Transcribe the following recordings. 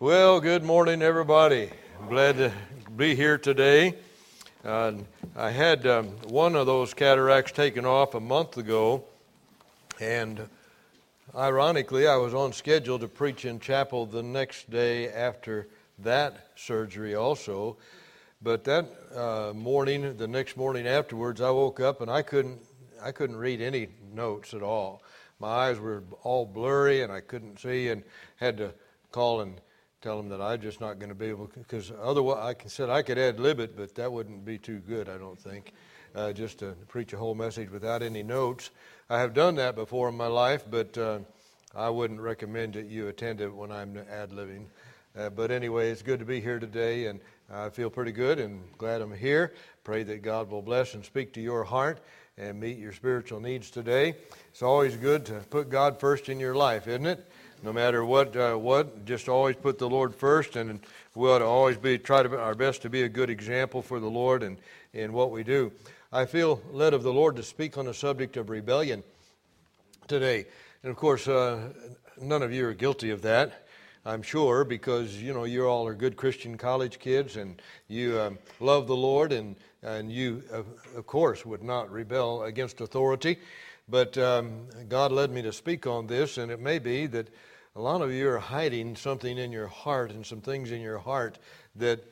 Well, good morning, everybody. I'm glad to be here today. Uh, I had um, one of those cataracts taken off a month ago, and ironically, I was on schedule to preach in chapel the next day after that surgery, also. But that uh, morning, the next morning afterwards, I woke up and I couldn't, I couldn't read any notes at all. My eyes were all blurry and I couldn't see, and had to call and tell them that I'm just not going to be able because otherwise I can said I could ad lib it, but that wouldn't be too good, I don't think, uh, just to preach a whole message without any notes. I have done that before in my life, but uh, I wouldn't recommend that you attend it when I'm ad libbing. Uh, but anyway, it's good to be here today, and I feel pretty good and glad I'm here. Pray that God will bless and speak to your heart and meet your spiritual needs today. It's always good to put God first in your life, isn't it? No matter what, uh, what, just always put the Lord first, and we ought to always be try to our best to be a good example for the Lord and in what we do. I feel led of the Lord to speak on the subject of rebellion today, and of course, uh, none of you are guilty of that. I'm sure because you know you all are good Christian college kids and you um, love the Lord and and you of, of course would not rebel against authority. But um, God led me to speak on this, and it may be that a lot of you are hiding something in your heart and some things in your heart that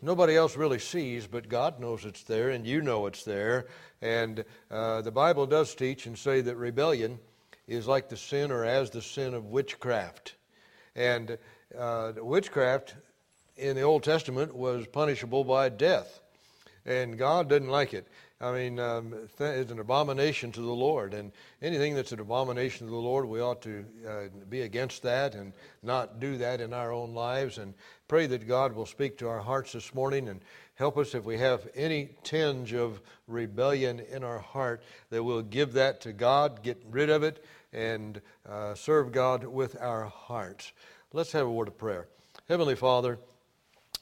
nobody else really sees, but God knows it's there and you know it's there. And uh, the Bible does teach and say that rebellion is like the sin or as the sin of witchcraft. And uh, witchcraft in the Old Testament was punishable by death. And God didn't like it. I mean, um, it's an abomination to the Lord. And anything that's an abomination to the Lord, we ought to uh, be against that and not do that in our own lives. And pray that God will speak to our hearts this morning and help us if we have any tinge of rebellion in our heart, that we'll give that to God, get rid of it, and uh, serve God with our hearts. Let's have a word of prayer. Heavenly Father,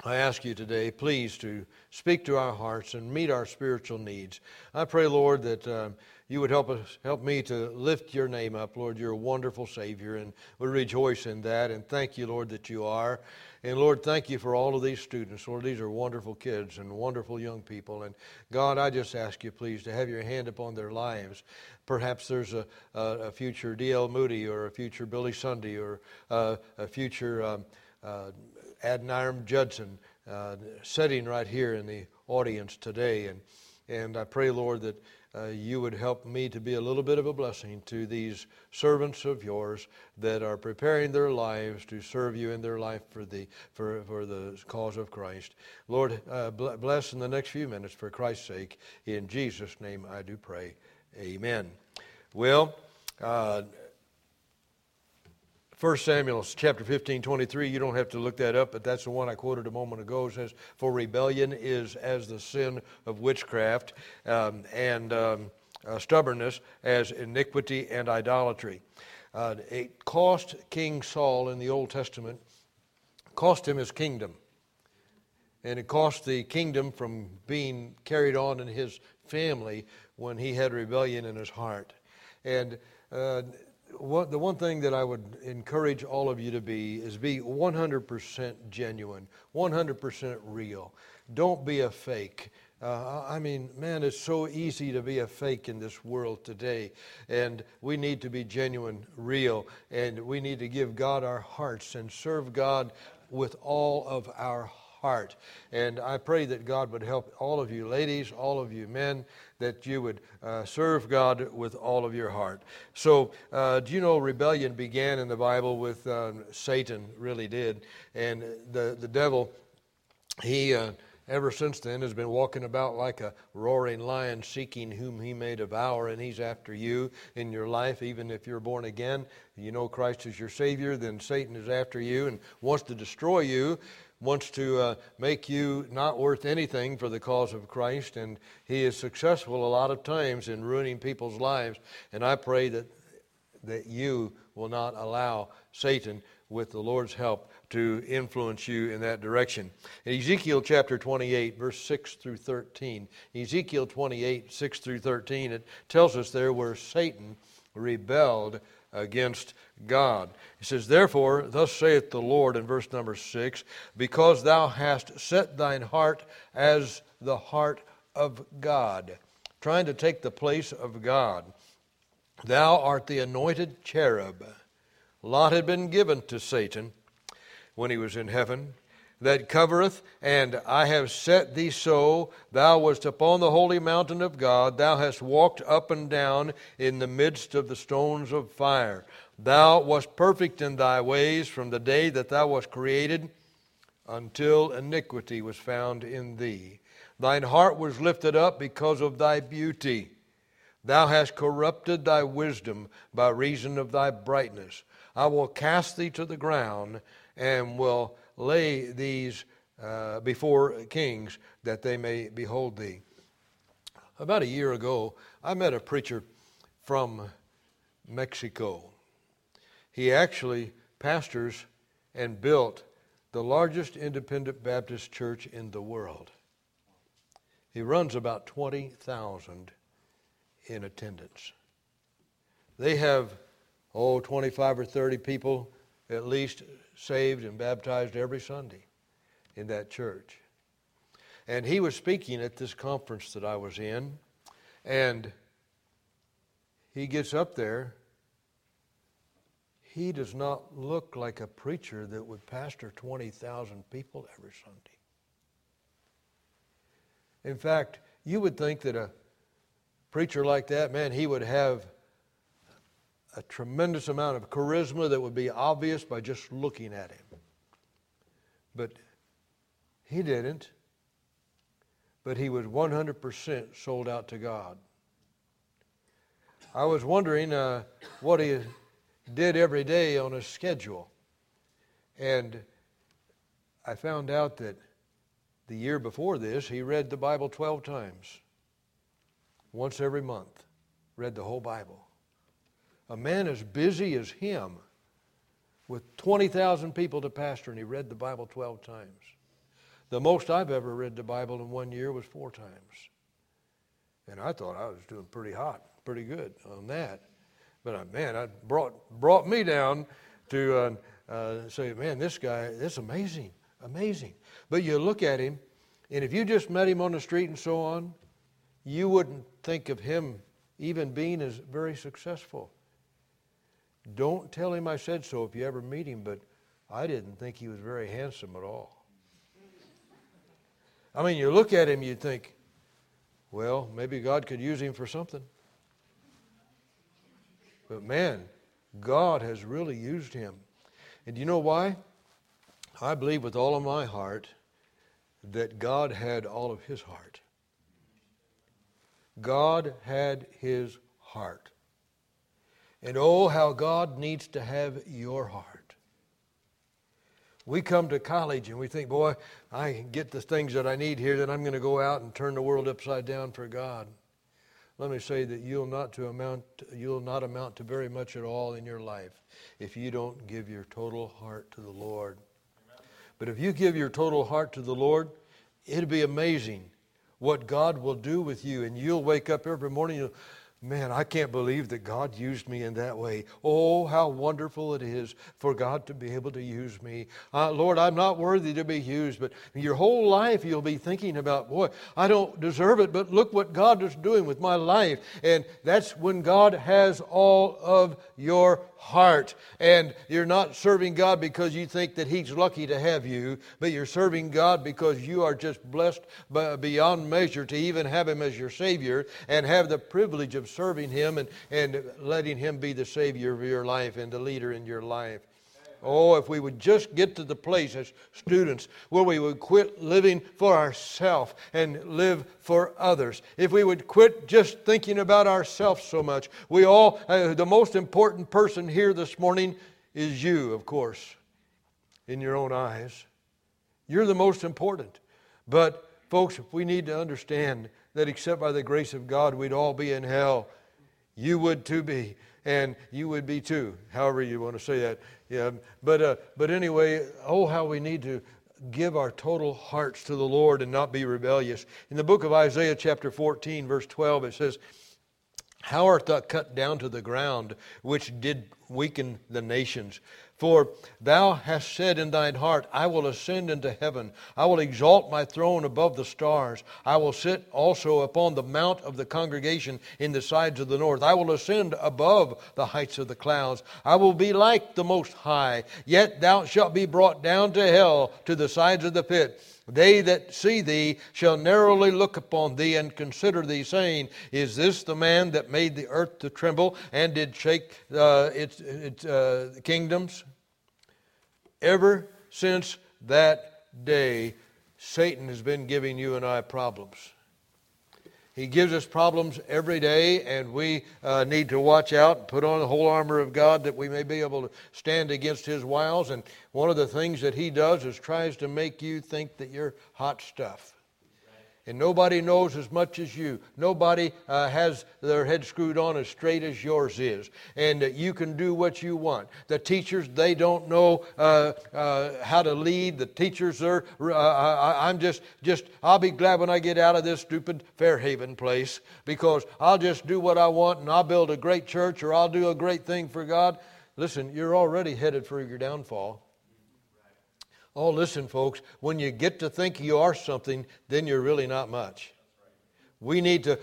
I ask you today, please, to speak to our hearts and meet our spiritual needs. I pray, Lord, that um, you would help us, help me to lift your name up, Lord. You're a wonderful Savior, and we rejoice in that. And thank you, Lord, that you are. And Lord, thank you for all of these students. Lord, these are wonderful kids and wonderful young people. And God, I just ask you, please, to have your hand upon their lives. Perhaps there's a, a, a future D.L. Moody or a future Billy Sunday or uh, a future. Um, uh, Adoniram Judson uh, sitting right here in the audience today. And, and I pray, Lord, that uh, you would help me to be a little bit of a blessing to these servants of yours that are preparing their lives to serve you in their life for the, for, for the cause of Christ. Lord, uh, bless in the next few minutes for Christ's sake. In Jesus' name I do pray. Amen. Well, uh, 1 Samuel chapter 15, 23, you don't have to look that up, but that's the one I quoted a moment ago. It says, For rebellion is as the sin of witchcraft, um, and um, uh, stubbornness as iniquity and idolatry. Uh, it cost King Saul in the Old Testament, cost him his kingdom. And it cost the kingdom from being carried on in his family when he had rebellion in his heart. And uh, the one thing that I would encourage all of you to be is be 100% genuine, 100% real. Don't be a fake. Uh, I mean, man, it's so easy to be a fake in this world today. And we need to be genuine, real, and we need to give God our hearts and serve God with all of our heart. And I pray that God would help all of you ladies, all of you men, that you would uh, serve God with all of your heart. So, uh, do you know rebellion began in the Bible with uh, Satan, really did. And the, the devil, he uh, ever since then has been walking about like a roaring lion seeking whom he may devour and he's after you in your life even if you're born again you know christ is your savior then satan is after you and wants to destroy you wants to uh, make you not worth anything for the cause of Christ, and he is successful a lot of times in ruining people's lives. And I pray that that you will not allow Satan, with the Lord's help, to influence you in that direction. In Ezekiel chapter 28, verse 6 through 13, Ezekiel 28, 6 through 13, it tells us there where Satan rebelled against God. He says, Therefore, thus saith the Lord in verse number six, because thou hast set thine heart as the heart of God, trying to take the place of God. Thou art the anointed cherub. Lot had been given to Satan when he was in heaven that covereth, and I have set thee so. Thou wast upon the holy mountain of God. Thou hast walked up and down in the midst of the stones of fire. Thou wast perfect in thy ways from the day that thou wast created until iniquity was found in thee. Thine heart was lifted up because of thy beauty. Thou hast corrupted thy wisdom by reason of thy brightness. I will cast thee to the ground and will lay these uh, before kings that they may behold thee. About a year ago, I met a preacher from Mexico. He actually pastors and built the largest independent Baptist church in the world. He runs about 20,000 in attendance. They have, oh, 25 or 30 people at least saved and baptized every Sunday in that church. And he was speaking at this conference that I was in, and he gets up there. He does not look like a preacher that would pastor 20,000 people every Sunday. In fact, you would think that a preacher like that, man, he would have a tremendous amount of charisma that would be obvious by just looking at him. But he didn't. But he was 100% sold out to God. I was wondering uh, what he did every day on a schedule. And I found out that the year before this, he read the Bible 12 times, once every month, read the whole Bible a man as busy as him with 20,000 people to pastor, and he read the Bible 12 times. The most I've ever read the Bible in one year was four times. And I thought I was doing pretty hot, pretty good on that. But uh, man, it brought, brought me down to uh, uh, say, man, this guy, this amazing, amazing. But you look at him, and if you just met him on the street and so on, you wouldn't think of him even being as very successful. Don't tell him I said so if you ever meet him, but I didn't think he was very handsome at all. I mean, you look at him, you think, well, maybe God could use him for something. But man, God has really used him. And do you know why? I believe with all of my heart that God had all of his heart. God had his heart. And oh, how God needs to have your heart. We come to college and we think, boy, I get the things that I need here, then I'm going to go out and turn the world upside down for God. Let me say that you'll not to amount you'll not amount to very much at all in your life if you don't give your total heart to the Lord. But if you give your total heart to the Lord, it'll be amazing what God will do with you. And you'll wake up every morning, Man, I can't believe that God used me in that way. Oh, how wonderful it is for God to be able to use me. Uh, Lord, I'm not worthy to be used, but your whole life you'll be thinking about, boy, I don't deserve it, but look what God is doing with my life. And that's when God has all of your heart. And you're not serving God because you think that He's lucky to have you, but you're serving God because you are just blessed beyond measure to even have Him as your Savior and have the privilege of serving Him and, and letting Him be the Savior of your life and the leader in your life. Oh, if we would just get to the place as students where we would quit living for ourselves and live for others. If we would quit just thinking about ourselves so much. We all, uh, the most important person here this morning is you, of course, in your own eyes. You're the most important. But, folks, if we need to understand that except by the grace of God, we'd all be in hell. You would too be, and you would be too, however you want to say that. Yeah, but, uh, but anyway, oh, how we need to give our total hearts to the Lord and not be rebellious. In the book of Isaiah, chapter 14, verse 12, it says, How art thou cut down to the ground, which did weaken the nations? For thou hast said in thine heart, I will ascend into heaven. I will exalt my throne above the stars. I will sit also upon the mount of the congregation in the sides of the north. I will ascend above the heights of the clouds. I will be like the Most High. Yet thou shalt be brought down to hell, to the sides of the pit. They that see thee shall narrowly look upon thee and consider thee, saying, Is this the man that made the earth to tremble and did shake uh, its, its uh, kingdoms? Ever since that day, Satan has been giving you and I problems. He gives us problems every day, and we uh, need to watch out and put on the whole armor of God that we may be able to stand against his wiles. And one of the things that he does is tries to make you think that you're hot stuff and nobody knows as much as you. Nobody uh, has their head screwed on as straight as yours is, and uh, you can do what you want. The teachers, they don't know uh, uh how to lead. The teachers are. Uh, I, I'm just, just. I'll be glad when I get out of this stupid Fairhaven place because I'll just do what I want, and I'll build a great church, or I'll do a great thing for God. Listen, you're already headed for your downfall. Oh, listen, folks, when you get to think you are something, then you're really not much. We need to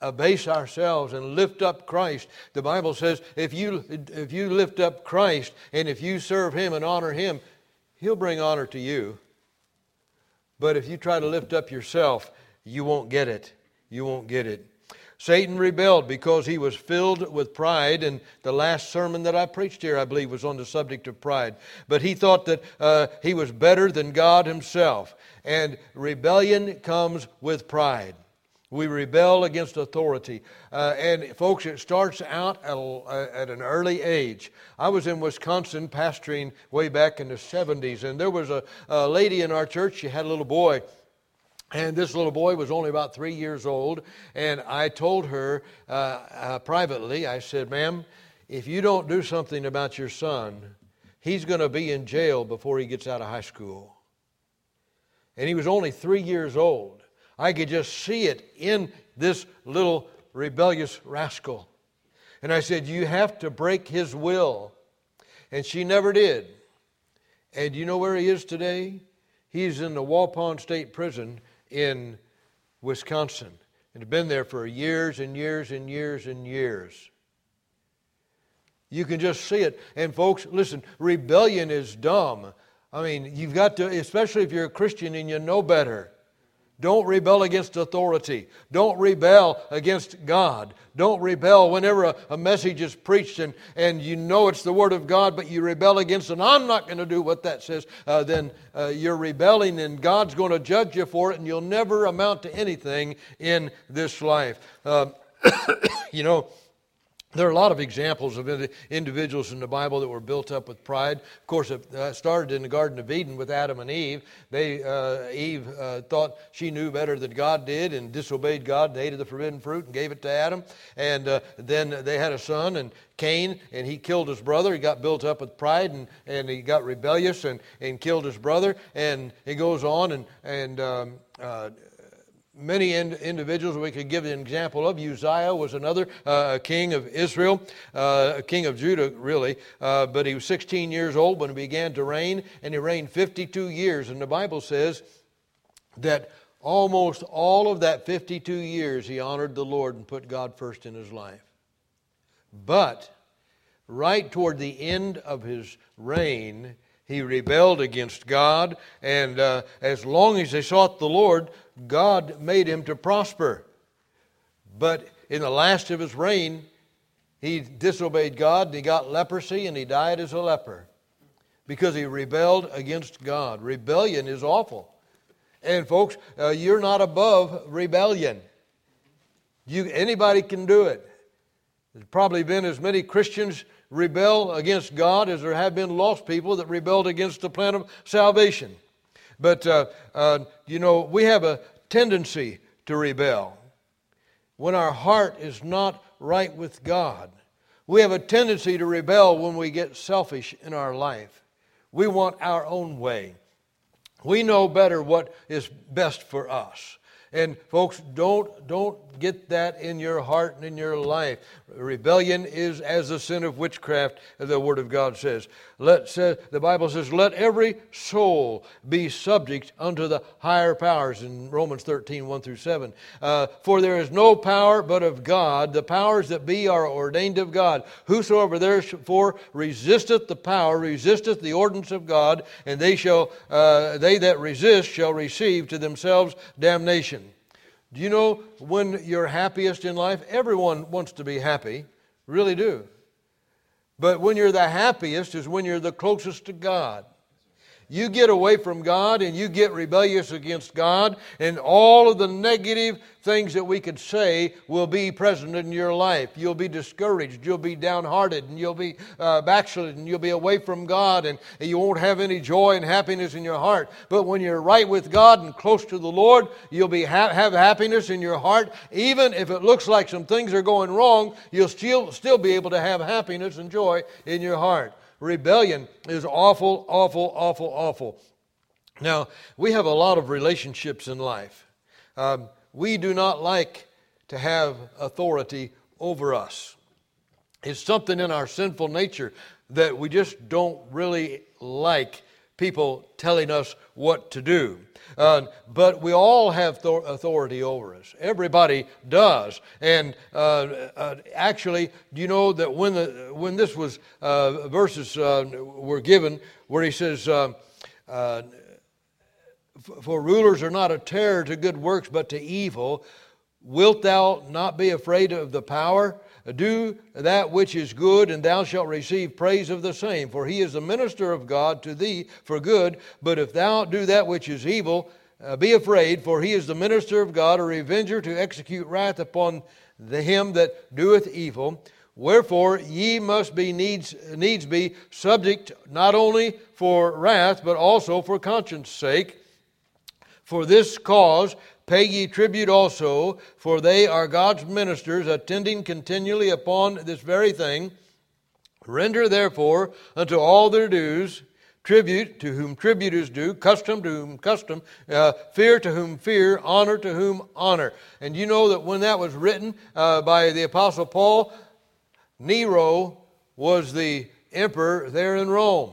abase ourselves and lift up Christ. The Bible says if you, if you lift up Christ and if you serve Him and honor Him, He'll bring honor to you. But if you try to lift up yourself, you won't get it. You won't get it. Satan rebelled because he was filled with pride, and the last sermon that I preached here, I believe, was on the subject of pride. But he thought that uh, he was better than God himself. And rebellion comes with pride. We rebel against authority. Uh, and, folks, it starts out at, a, at, an early age. I was in Wisconsin pastoring way back in the 70s, and there was a, a lady in our church. She had a little boy and this little boy was only about three years old. And I told her uh, uh, privately, I said, Ma'am, if you don't do something about your son, he's going to be in jail before he gets out of high school. And he was only three years old. I could just see it in this little rebellious rascal. And I said, You have to break his will. And she never did. And you know where he is today? He's in the Waupun State Prison in Wisconsin and had been there for years and years and years and years. You can just see it. And folks, listen, rebellion is dumb. I mean, you've got to, especially if you're a Christian and you know better. Don't rebel against authority. Don't rebel against God. Don't rebel whenever a, a, message is preached and, and you know it's the Word of God, but you rebel against it. I'm not going to do what that says. Uh, then uh, you're rebelling and God's going to judge you for it and you'll never amount to anything in this life. Uh, you know, there are a lot of examples of individuals in the Bible that were built up with pride. Of course, it uh, started in the Garden of Eden with Adam and Eve. They, uh, Eve uh, thought she knew better than God did and disobeyed God and ate of the forbidden fruit and gave it to Adam. And uh, then they had a son, and Cain, and he killed his brother. He got built up with pride and, and he got rebellious and, and killed his brother. And he goes on and, and um, uh, many in, individuals we could give an example of. Uzziah was another uh, king of Israel, uh, a king of Judah, really, uh, but he was 16 years old when he began to reign, and he reigned 52 years. And the Bible says that almost all of that 52 years he honored the Lord and put God first in his life. But right toward the end of his reign, he rebelled against God, and uh, as long as they sought the Lord, God made him to prosper. But in the last of his reign, he disobeyed God, and he got leprosy, and he died as a leper because he rebelled against God. Rebellion is awful. And folks, uh, you're not above rebellion. You, anybody can do it. There's probably been as many Christians rebel against God as there have been lost people that rebelled against the plan of salvation. But, uh, uh, you know, we have a tendency to rebel when our heart is not right with God. We have a tendency to rebel when we get selfish in our life. We want our own way. We know better what is best for us. And folks, don't don't get that in your heart and in your life. Rebellion is as the sin of witchcraft, the Word of God says. Let says the Bible says, "Let every soul be subject unto the higher powers." In Romans 13, 1 through 7. Uh, For there is no power but of God. The powers that be are ordained of God. Whosoever therefore resisteth the power resisteth the ordinance of God, and they shall uh, they that resist shall receive to themselves damnation. Do you know when you're happiest in life? Everyone wants to be happy, really do. But when you're the happiest is when you're the closest to God. You get away from God and you get rebellious against God, and all of the negative things that we could say will be present in your life. You'll be discouraged, you'll be downhearted, and you'll be uh, backslidden, you'll be away from God, and, you won't have any joy and happiness in your heart. But when you're right with God and close to the Lord, you'll be ha- have happiness in your heart. Even if it looks like some things are going wrong, you'll still, still be able to have happiness and joy in your heart rebellion is awful, awful, awful, awful. Now, we have a lot of relationships in life. Um, we do not like to have authority over us. It's something in our sinful nature that we just don't really like people telling us what to do. Uh, but we all have th- authority over us. Everybody does. And uh, uh, actually, do you know that when, the, when this was, uh, verses uh, were given, where he says, uh, For rulers are not a terror to good works, but to evil, wilt thou not be afraid of the power? Do that which is good, and thou shalt receive praise of the same. For he is the minister of God to thee for good. But if thou do that which is evil, uh, be afraid, for he is the minister of God, a revenger to execute wrath upon the him that doeth evil. Wherefore ye must be needs, needs be subject not only for wrath, but also for conscience sake. For this cause Pay ye tribute also, for they are God's ministers, attending continually upon this very thing. Render therefore unto all their dues, tribute to whom tribute is due, custom to whom custom, uh, fear to whom fear, honor to whom honor. And you know that when that was written uh, by the Apostle Paul, Nero was the emperor there in Rome.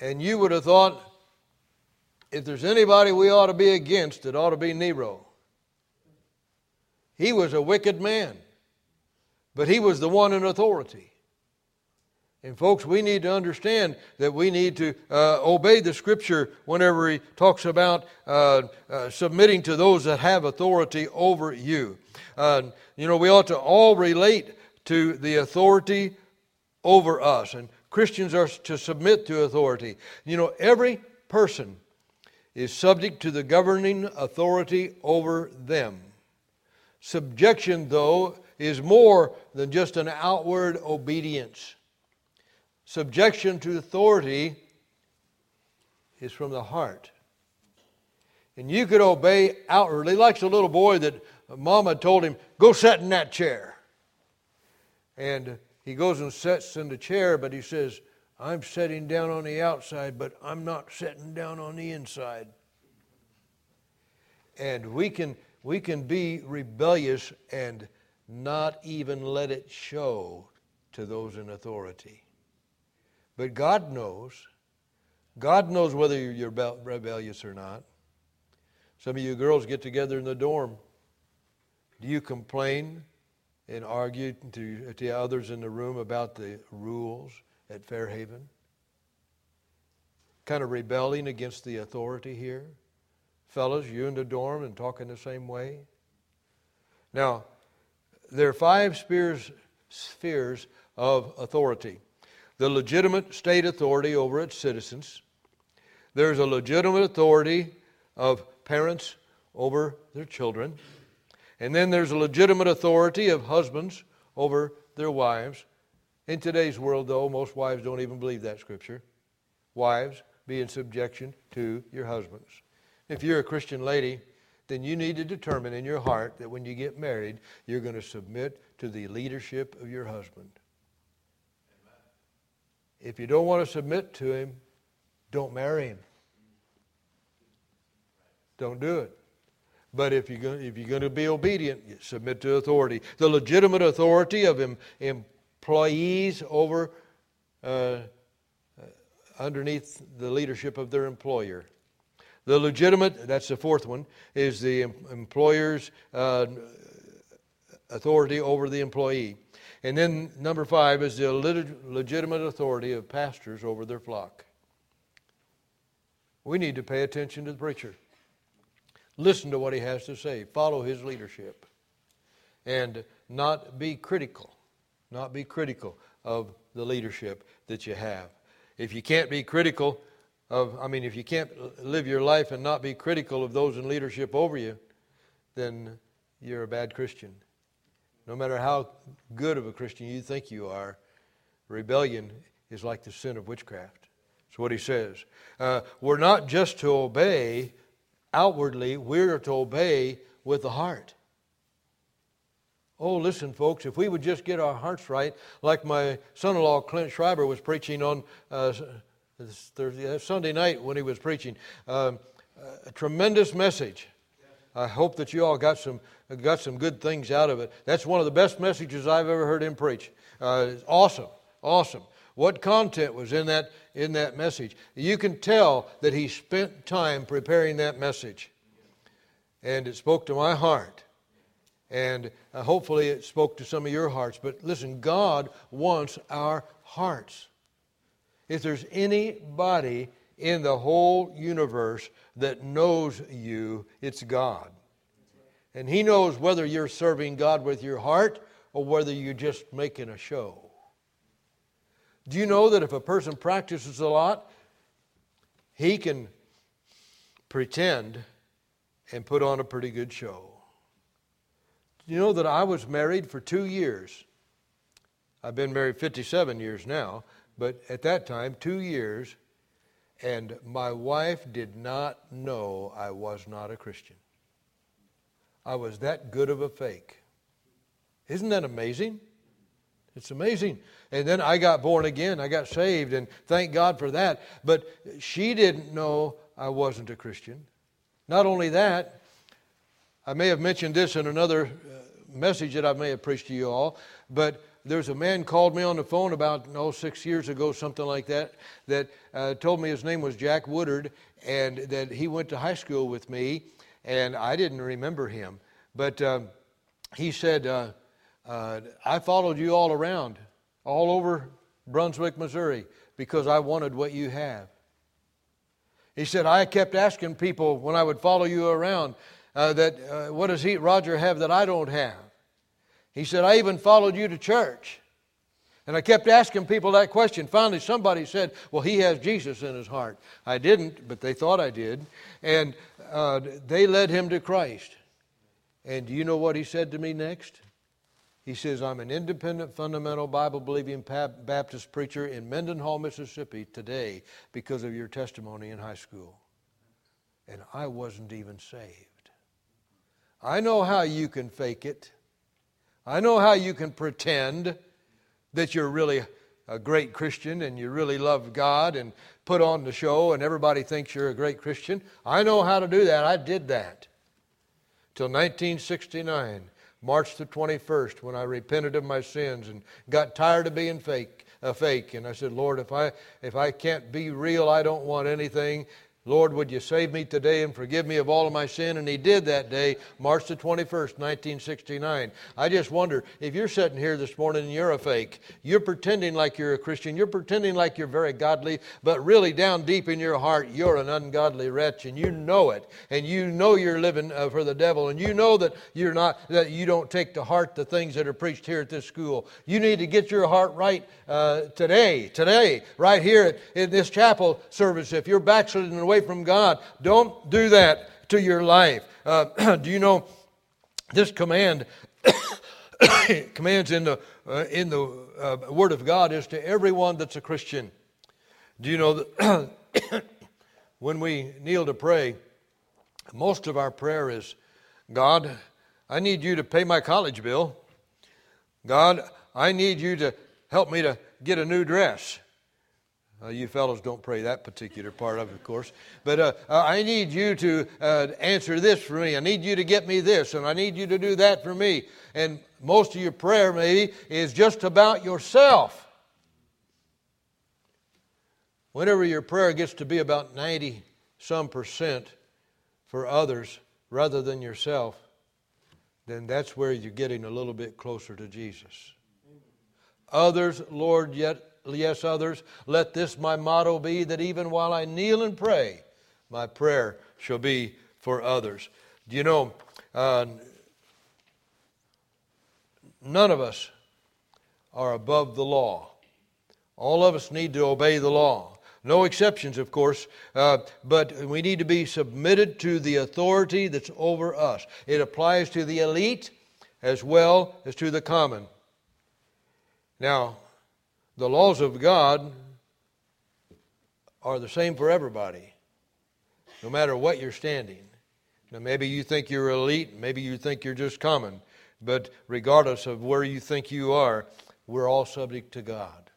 And you would have thought, if there's anybody we ought to be against, it ought to be Nero. He was a wicked man, but he was the one in authority. And, folks, we need to understand that we need to uh, obey the Scripture whenever he talks about uh, uh, submitting to those that have authority over you. You know, we ought to all relate to the authority over us, and Christians are to submit to authority. You know, every person is subject to the governing authority over them. Subjection, though, is more than just an outward obedience. Subjection to authority is from the heart. And you could obey outwardly, like the little boy that mama told him, go sit in that chair. And he goes and sits in the chair, but he says, I'm sitting down on the outside, but I'm not sitting down on the inside. And we can, we can be rebellious and not even let it show to those in authority. But God knows. God knows whether you're rebellious or not. Some of you girls get together in the dorm. Do you complain and argue to, to others in the room about the rules? At Fairhaven? Kind of rebelling against the authority here? Fellas, you in the dorm and talking the same way? Now, there are five spheres, spheres of authority the legitimate state authority over its citizens, there's a legitimate authority of parents over their children, and then there's a legitimate authority of husbands over their wives. In today's world, though, most wives don't even believe that scripture. Wives, be in subjection to your husbands. If you're a Christian lady, then you need to determine in your heart that when you get married, you're going to submit to the leadership of your husband. If you don't want to submit to him, don't marry him. don't do it. But if you're going, if you're going to be obedient, submit to authority. The legitimate authority of em, employees over uh, underneath the leadership of their employer. The legitimate, that's the fourth one, is the employer's uh, authority over the employee. And then number five is the legitimate authority of pastors over their flock. We need to pay attention to the preacher. Listen to what he has to say. Follow his leadership. And not be critical. Not be critical of the leadership that you have. If you can't be critical of, I mean, if you can't live your life and not be critical of those in leadership over you, then you're a bad Christian. No matter how good of a Christian you think you are, rebellion is like the sin of witchcraft. That's what he says. Uh, we're not just to obey outwardly, we're to obey with the heart. Oh, listen, folks, if we would just get our hearts right, like my son in law Clint Schreiber was preaching on uh, Thursday, uh, Sunday night when he was preaching, um, a tremendous message. I hope that you all got some, got some good things out of it. That's one of the best messages I've ever heard him preach. Uh, awesome, awesome. What content was in that, in that message? You can tell that he spent time preparing that message. And it spoke to my heart. And uh, hopefully it spoke to some of your hearts. But listen, God wants our hearts. If there's anybody in the whole universe that knows you, it's God. And He knows whether you're serving God with your heart or whether you're just making a show. Do you know that if a person practices a lot, he can pretend and put on a pretty good show? You know that I was married for two years? I've been married 57 years now, but at that time, two years, and my wife did not know I was not a Christian. I was that good of a fake. Isn't that amazing? It's amazing. And then I got born again. I got saved, and thank God for that. But she didn't know I wasn't a Christian. Not only that, I may have mentioned this in another uh, message that I may have preached to you all, but there's a man called me on the phone about oh six years ago, something like that, that uh, told me his name was Jack Woodard, and that he went to high school with me, and I didn't remember him, but um, he said. Uh, uh, I followed you all around, all over Brunswick, Missouri, because I wanted what you have. He said, I kept asking people when I would follow you around uh, that, uh, what does he, Rodger have that I don't have? He said, I even followed you to church. And I kept asking people that question. Finally, somebody said, Well, he has Jesus in his heart. I didn't, but they thought I did. And uh, they led him to Christ. And do you know what he said to me next? He says, I'm an independent, fundamental, Bible believing Baptist preacher in Mendenhall, Mississippi today because of your testimony in high school. And I wasn't even saved. I know how you can fake it. I know how you can pretend that you're really a great Christian and you really love God and put on the show and everybody thinks you're a great Christian. I know how to do that. I did that. Till 1969. March the 21st, when I repented of my sins and got tired of being fake, a fake. And I said, Lord, if I, if I can't be real, I don't want anything. Lord, would you save me today and forgive me of all of my sin? And he did that day, March the 21st, 1969. I just wonder if you're sitting here this morning and you're a fake, you're pretending like you're a Christian, you're pretending like you're very godly, but really down deep in your heart, you're an ungodly wretch and you know it. And you know you're living uh, for the devil and you know that you're not, that you don't take to heart the things that are preached here at this school. You need to get your heart right uh, today, today, right here in this chapel service. If you're backsliding away from God. Don't do that to your life. Uh, do you know this command? commands in the uh, in the uh, Word of God is to everyone that's a Christian. Do you know that when we kneel to pray, most of our prayer is, God, I need you to pay my college bill. God, I need you to help me to get a new dress. Uh, you fellows don't pray that particular part of it, of course. But uh, I need you to uh, answer this for me. I need you to get me this, and I need you to do that for me. And most of your prayer, maybe, is just about yourself. Whenever your prayer gets to be about 90 some percent for others rather than yourself, then that's where you're getting a little bit closer to Jesus. Others, Lord, yet yes, others, let this my motto be that even while I kneel and pray, my prayer shall be for others. Do you know, uh, none of us are above the law. All of us need to obey the law. No exceptions, of course, uh, but we need to be submitted to the authority that's over us. It applies to the elite as well as to the common. Now, the laws of God are the same for everybody, no matter what you're standing. Now, maybe you think you're elite, maybe you think you're just common, but regardless of where you think you are, we're all subject to God,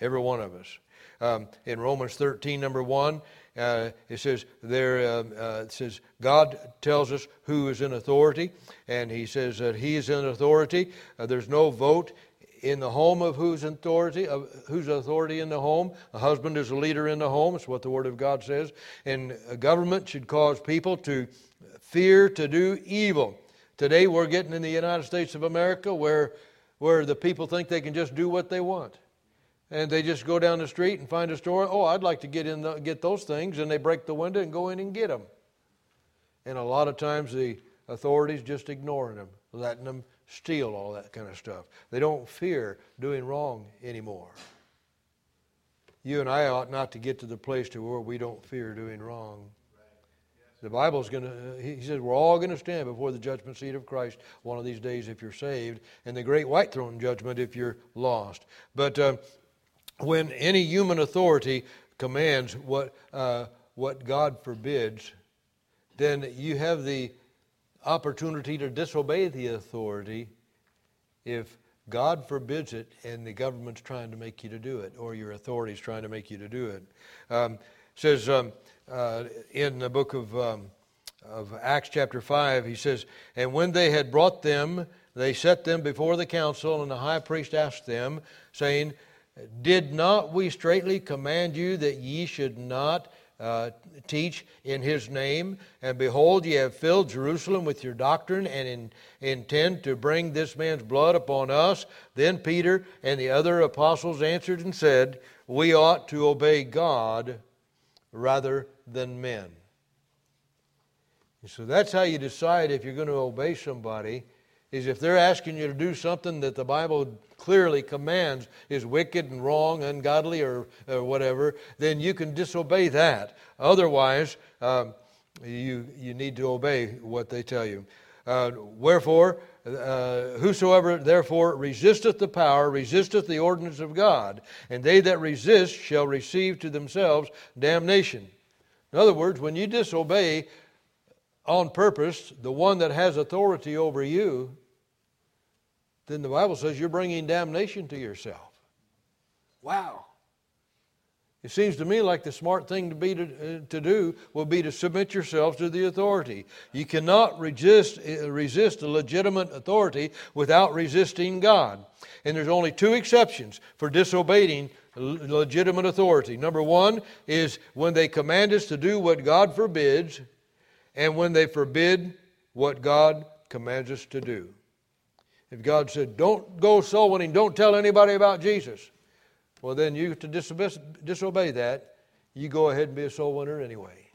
every one of us. Um, in Romans 13, number 1, uh, it says there uh, uh, it says God tells us who is in authority, and He says that He is in authority. Uh, there's no vote in the home of whose authority, of whose authority in the home. A husband is a leader in the home. It's what the Word of God says. And a government should cause people to fear to do evil. Today we're getting in the United States of America where, where the people think they can just do what they want. And they just go down the street and find a store. Oh, I'd like to get in the, get those things, and they break the window and go in and get them. And a lot of times the authorities just ignoring them, letting them steal, all that kind of stuff. They don't fear doing wrong anymore. You and I ought not to get to the place to where we don't fear doing wrong. The Bible's going to, he says, we're all going to stand before the judgment seat of Christ one of these days if you're saved, and the great white throne judgment if you're lost. But uh, when any human authority commands what, uh, what God forbids, then you have the opportunity to disobey the authority if God forbids it and the government's trying to make you to do it, or your authority's trying to make you to do it. Um, says um, uh, in the book of, um, of Acts, chapter 5, he says, And when they had brought them, they set them before the council, and the high priest asked them, saying, Did not we straightly command you that ye should not uh, teach in his name. And behold, ye have filled Jerusalem with your doctrine and in, intend to bring this man's blood upon us. Then Peter and the other apostles answered and said, We ought to obey God rather than men. so that's how you decide if you're going to obey somebody is if they're asking you to do something that the Bible clearly commands is wicked and wrong, ungodly, or, or whatever, then you can disobey that. Otherwise, um, you, you need to obey what they tell you. Uh, wherefore, uh, whosoever therefore resisteth the power resisteth the ordinance of God, and they that resist shall receive to themselves damnation. In other words, when you disobey on purpose the one that has authority over you, then the Bible says you're bringing damnation to yourself. Wow. It seems to me like the smart thing to, be to, uh, to do will be to submit yourself to the authority. You cannot resist, uh, resist a legitimate authority without resisting God. And there's only two exceptions for disobeying legitimate authority. Number one is when they command us to do what God forbids, and when they forbid what God commands us to do. If God said, don't go soul winning, don't tell anybody about Jesus, well, then you to disobey, that, you go ahead and be a soul winner anyway.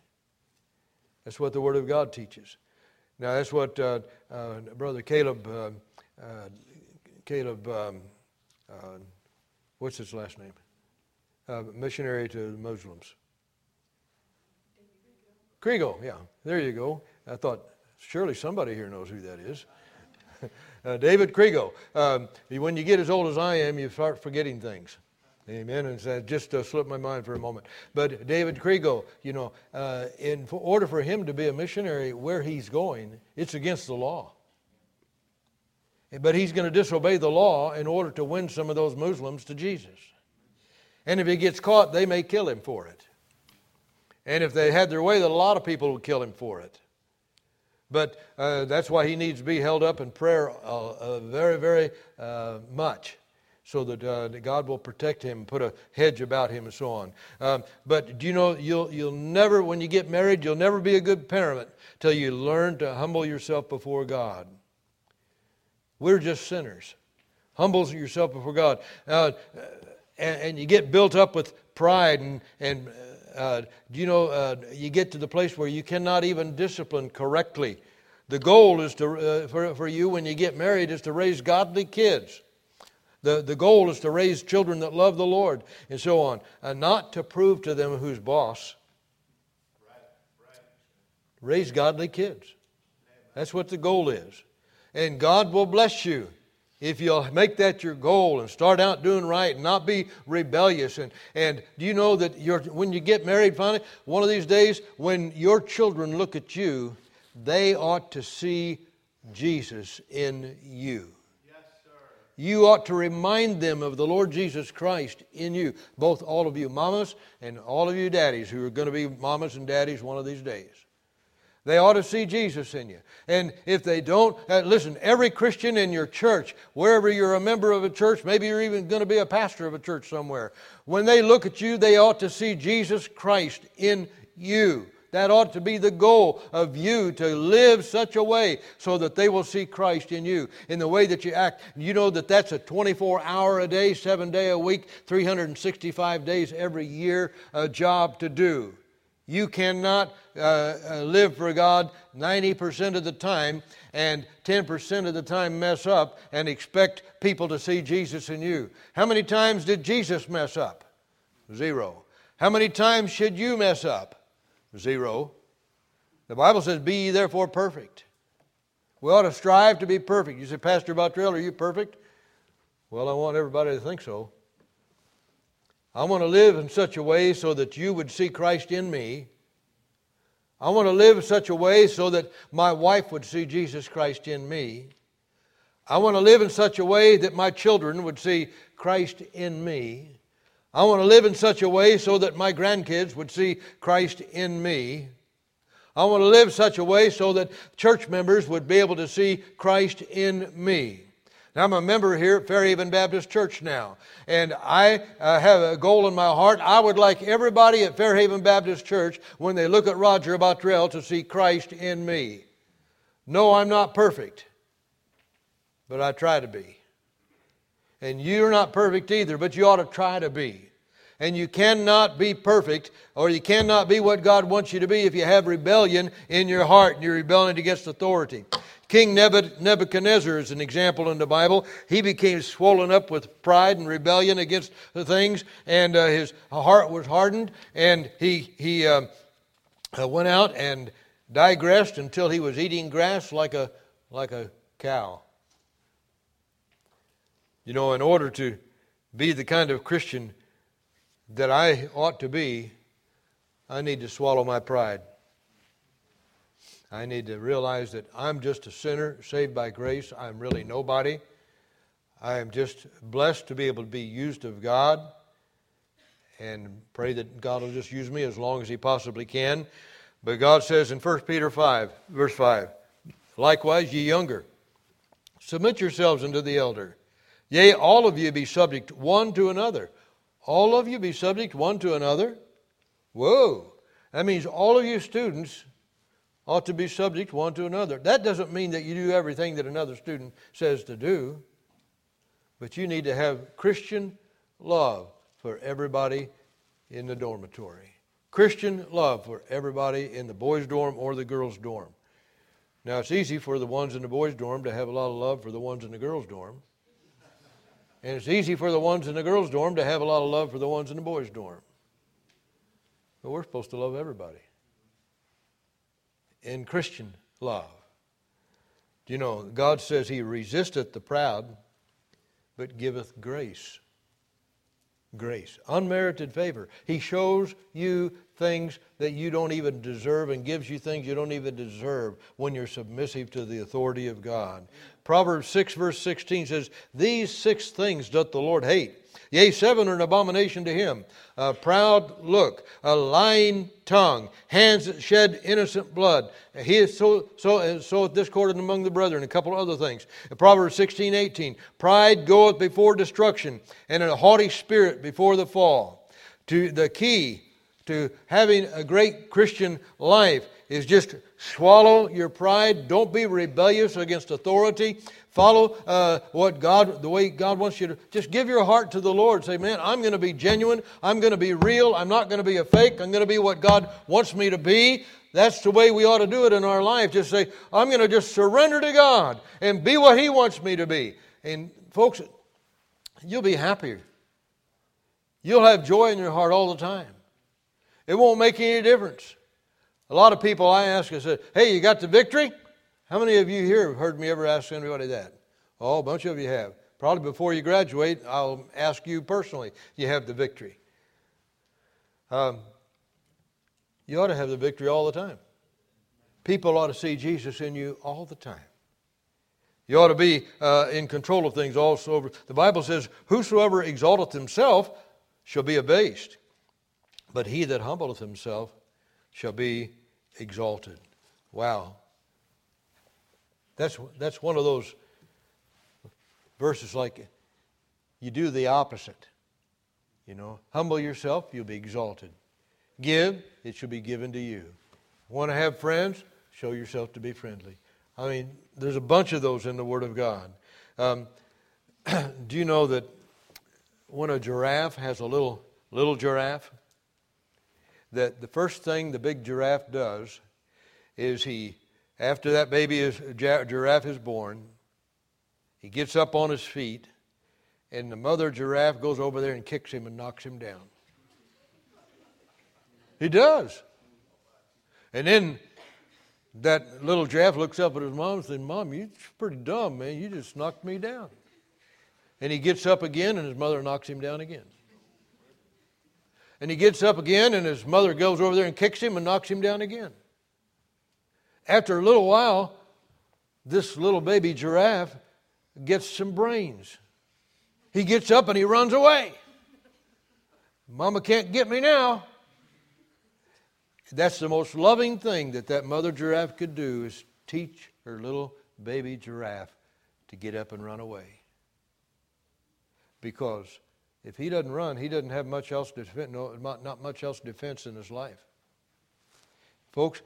That's what the Word of God teaches. Now, that's what uh, uh, Brother Caleb, uh, uh Caleb, um, uh, what's his last name? Uh, missionary to Muslims. Kriegel, yeah, there you go. I thought, surely somebody here knows who that is. uh, David Kriegel. Um, when you get as old as I am, you start forgetting things. Amen. And that just uh, slipped my mind for a moment. But David Kriegel, you know, uh, in for order for him to be a missionary where he's going, it's against the law. But he's going to disobey the law in order to win some of those Muslims to Jesus. And if he gets caught, they may kill him for it. And if they had their way, a lot of people would kill him for it. But uh, that's why he needs to be held up in prayer uh, uh, very, very uh, much so that, uh, that, God will protect him, put a hedge about him, and so on. Um, but do you know, you'll, you'll never, when you get married, you'll never be a good parent till you learn to humble yourself before God. We're just sinners. Humble yourself before God. And, and, you get built up with pride and, and uh, do you know, uh, you get to the place where you cannot even discipline correctly. The goal is to, uh, for, for you when you get married is to raise godly kids. The, the goal is to raise children that love the Lord and so on, and not to prove to them who's boss. Raise godly kids. That's what the goal is. And God will bless you if you'll make that your goal and start out doing right and not be rebellious. And, and do you know that when you get married finally, one of these days, when your children look at you, they ought to see Jesus in you. Yes, you ought to remind them of the Lord Jesus Christ in you, both all of you mamas and all of you daddies who are going to be mamas and daddies one of these days. They ought to see Jesus in you. And if they don't, uh, listen, every Christian in your church, wherever you're a member of a church, maybe you're even going to be a pastor of a church somewhere, when they look at you, they ought to see Jesus Christ in you. That ought to be the goal of you to live such a way so that they will see Christ in you, in the way that you act. You know that that's a 24 hour a day, seven day a week, 365 days every year a job to do. You cannot uh, uh, live for God 90% of the time and 10% of the time mess up and expect people to see Jesus in you. How many times did Jesus mess up? Zero. How many times should you mess up? Zero. The Bible says, Be ye therefore perfect. We ought to strive to be perfect. You say, Pastor Bottrell, are you perfect? Well, I want everybody to think so. I want to live in such a way so that you would see Christ in me. I want to live in such a way so that my wife would see Jesus Christ in me. I want to live in such a way that my children would see Christ in me. I want to live in such a way so that my grandkids would see Christ in me. I want to live such a way so that church members would be able to see Christ in me. Now, I'm a member here at Fairhaven Baptist Church now, and I uh, have a goal in my heart. I would like everybody at Fairhaven Baptist Church, when they look at Rodger Bottrell, to see Christ in me. No, I'm not perfect, but I try to be. And you're not perfect either, but you ought to try to be. And you cannot be perfect, or you cannot be what God wants you to be if you have rebellion in your heart and you're rebelling against authority. King Nebuchadnezzar is an example in the Bible. He became swollen up with pride and rebellion against the things, and uh, his heart was hardened, and he, he um, uh, went out and digressed until he was eating grass like a, like a cow. You know, in order to be the kind of Christian that I ought to be, I need to swallow my pride. I need to realize that I'm just a sinner saved by grace. I'm really nobody. I am just blessed to be able to be used of God and pray that God will just use me as long as He possibly can. But God says in 1 Peter 5, verse 5, likewise, ye younger, submit yourselves unto the elder. Yea, all of you be subject one to another. All of you be subject one to another. Whoa. That means all of you students ought to be subject one to another. That doesn't mean that you do everything that another student says to do, but you need to have Christian love for everybody in the dormitory. Christian love for everybody in the boys' dorm or the girls' dorm. Now, it's easy for the ones in the boys' dorm to have a lot of love for the ones in the girls' dorm. And it's easy for the ones in the girls' dorm to have a lot of love for the ones in the boys' dorm. But we're supposed to love everybody in Christian love. Do you know, God says He resisteth the proud, but giveth grace. Grace. Unmerited favor. He shows you things that you don't even deserve and gives you things you don't even deserve when you're submissive to the authority of God. Proverbs 6, verse 16 says, These six things doth the Lord hate. Yea, seven are an abomination to him. A proud look, a lying tongue, hands that shed innocent blood. He is so so so discordant among the brethren. A couple of other things. Proverbs sixteen eighteen. Pride goeth before destruction, and a haughty spirit before the fall. To the key to having a great Christian life is just swallow your pride. Don't be rebellious against authority. Follow uh, what God, the way God wants you to. Just give your heart to the Lord. Say, man, I'm going to be genuine. I'm going to be real. I'm not going to be a fake. I'm going to be what God wants me to be. That's the way we ought to do it in our life. Just say, I'm going to just surrender to God and be what He wants me to be. And folks, you'll be happier. You'll have joy in your heart all the time. It won't make any difference. A lot of people I ask, I said, Hey, you got the victory? How many of you here have heard me ever ask anybody that? Oh, a bunch of you have. Probably before you graduate, I'll ask you personally, you have the victory. Um, you ought to have the victory all the time. People ought to see Jesus in you all the time. You ought to be uh, in control of things also. The Bible says, Whosoever exalteth himself shall be abased, but he that humbleth himself shall be exalted. Wow. That's, that's one of those verses like you do the opposite. You know, humble yourself, you'll be exalted. Give, it shall be given to you. Want to have friends? Show yourself to be friendly. I mean, there's a bunch of those in the Word of God. Um, do you know that when a giraffe has a little little giraffe, that the first thing the big giraffe does is he, after that baby is, giraffe is born, he gets up on his feet, and the mother giraffe goes over there and kicks him and knocks him down. He does. And then that little giraffe looks up at his mom and says, Mom, you're pretty dumb, man. You just knocked me down. And he gets up again, and his mother knocks him down again. And he gets up again, and his mother goes over there and kicks him and knocks him down again. After a little while, this little baby giraffe gets some brains. He gets up and he runs away. Mama can't get me now. That's the most loving thing that that mother giraffe could do is teach her little baby giraffe to get up and run away. Because if he doesn't run, he doesn't have much else defense, no, not much else defense in his life. Folks,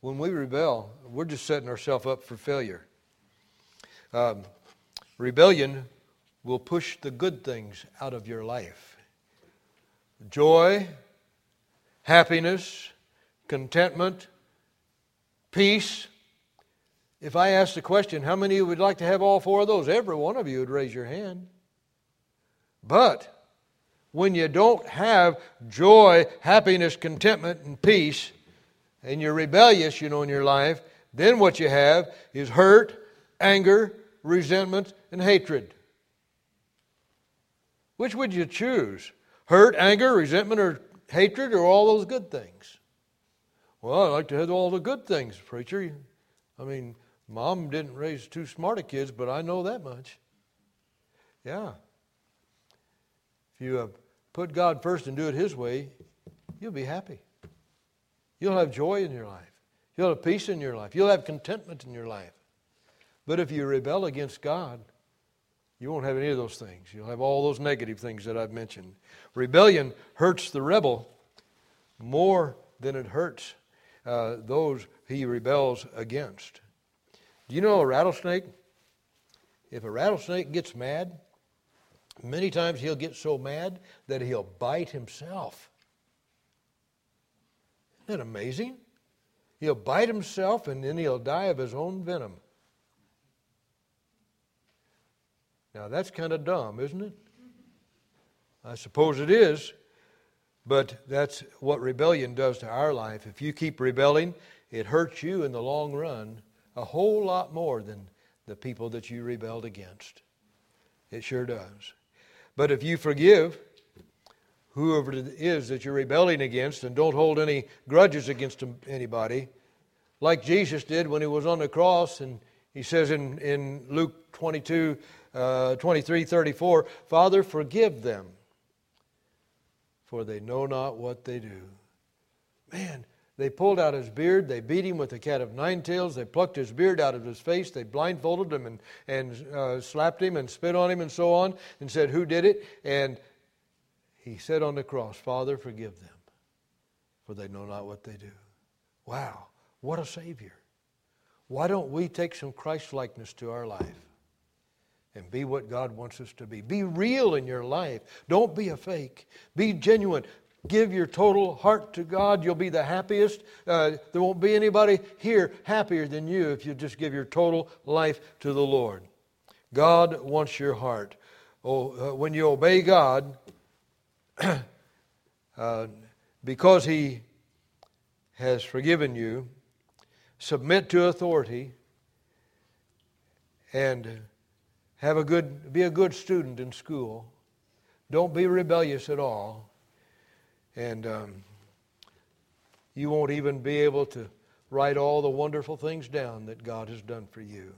when we rebel, we're just setting ourselves up for failure. Um, rebellion will push the good things out of your life joy, happiness, contentment, peace. If I asked the question, how many of you would like to have all four of those? Every one of you would raise your hand. But when you don't have joy, happiness, contentment, and peace, and you're rebellious, you know, in your life, then what you have is hurt, anger, resentment, and hatred. Which would you choose? Hurt, anger, resentment, or hatred, or all those good things? Well, I like to have all the good things, preacher. I mean, mom didn't raise two smarter kids, but I know that much. Yeah. If you uh, put God first and do it His way, you'll be happy. You'll have joy in your life. You'll have peace in your life. You'll have contentment in your life. But if you rebel against God, you won't have any of those things. You'll have all those negative things that I've mentioned. Rebellion hurts the rebel more than it hurts uh, those he rebels against. Do you know a rattlesnake? If a rattlesnake gets mad, Many times he'll get so mad that he'll bite himself. Isn't that amazing? He'll bite himself and then he'll die of his own venom. Now that's kind of dumb, isn't it? I suppose it is, but that's what rebellion does to our life. If you keep rebelling, it hurts you in the long run a whole lot more than the people that you rebelled against. It sure does. But if you forgive whoever it is that you're rebelling against and don't hold any grudges against anybody, like Jesus did when he was on the cross, and he says in, in Luke 22, uh, 23 34, Father, forgive them, for they know not what they do. Man, they pulled out his beard. They beat him with a cat of nine tails. They plucked his beard out of his face. They blindfolded him and, and uh, slapped him and spit on him and so on and said, Who did it? And he said on the cross, Father, forgive them, for they know not what they do. Wow, what a Savior. Why don't we take some Christ likeness to our life and be what God wants us to be? Be real in your life. Don't be a fake. Be genuine. Give your total heart to God. You'll be the happiest. Uh, there won't be anybody here happier than you if you just give your total life to the Lord. God wants your heart. Oh, uh, when you obey God, uh, because He has forgiven you, submit to authority, and have a good, be a good student in school. Don't be rebellious at all. And um, you won't even be able to write all the wonderful things down that God has done for you.